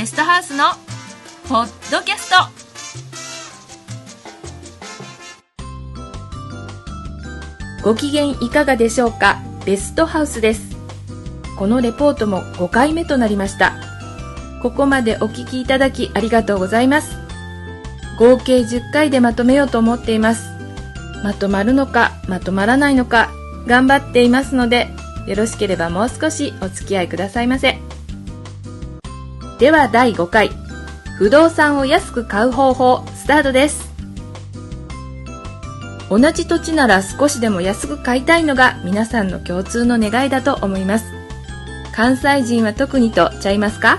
ゲストハウスのポッドキャスト。ご機嫌いかがでしょうか？ベストハウスです。このレポートも5回目となりました。ここまでお聞きいただきありがとうございます。合計10回でまとめようと思っています。まとまるのかまとまらないのか頑張っていますのでよろしければもう少しお付き合いくださいませ。では第5回。不動産を安く買う方法スタートです。同じ土地なら少しでも安く買いたいのが皆さんの共通の願いだと思います。関西人は特にとちゃいますか？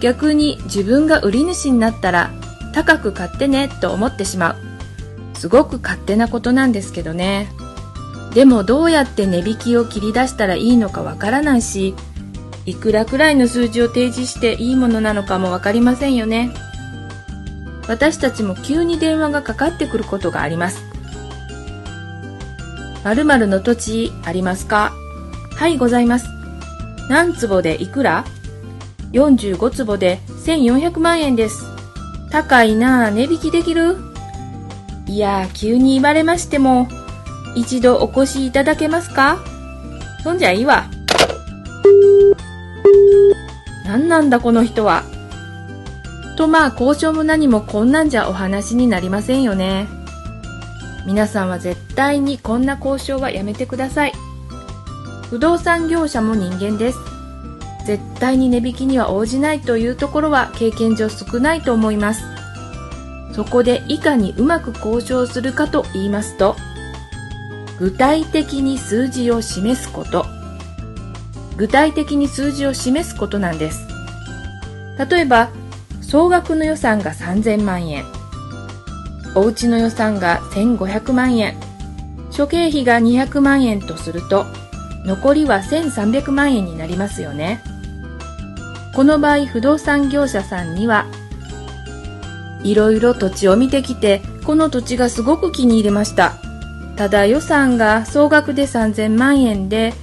逆に自分が売り主になったら高く買ってねと思ってしまう。すごく勝手なことなんですけどね。でもどうやって値引きを切り出したらいいのかわからないしいくらくらいの数字を提示していいものなのかもわかりませんよね。私たちも急に電話がかかってくることがあります。〇〇の土地ありますか？はいございます。何坪でいくら ?45 坪で1400万円です。高いなぁ値引きできる？いや急に言われましても一度お越しいただけますか？そんじゃいいわ。何なんだこの人は。とまあ交渉も何もこんなんじゃお話になりませんよね。皆さんは絶対にこんな交渉はやめてください。不動産業者も人間です。絶対に値引きには応じないというところは経験上少ないと思います。そこでいかにうまく交渉するかと言いますと、具体的に数字を示すこと。具体的に数字を示すことなんです。例えば総額の予算が3000万円。お家の予算が1500万円。諸経費が200万円とすると残りは1300万円になりますよね。この場合不動産業者さんにはいろいろ土地を見てきてこの土地がすごく気に入りました。ただ予算が総額で3000万円で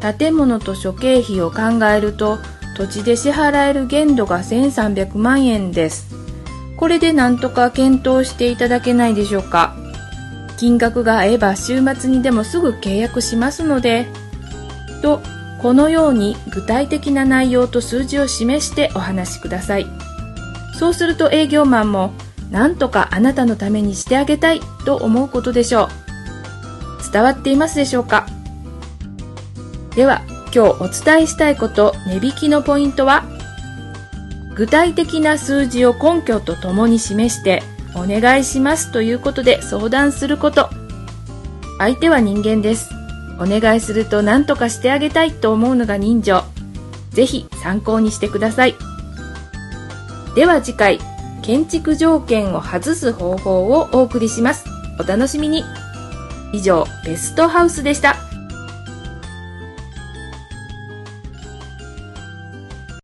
建物と諸経費を考えると土地で支払える限度が1300万円です。これで何とか検討していただけないでしょうか。金額が合えば週末にでもすぐ契約しますのでとこのように具体的な内容と数字を示してお話しください。そうすると営業マンも何とかあなたのためにしてあげたいと思うことでしょう。伝わっていますでしょうか。では今日お伝えしたいこと値引きのポイントは具体的な数字を根拠とともに示してお願いしますということで相談すること。相手は人間です。お願いすると何とかしてあげたいと思うのが人情。ぜひ参考にしてください。では次回建築条件を外す方法をお送りします。お楽しみに。以上ベストハウスでした。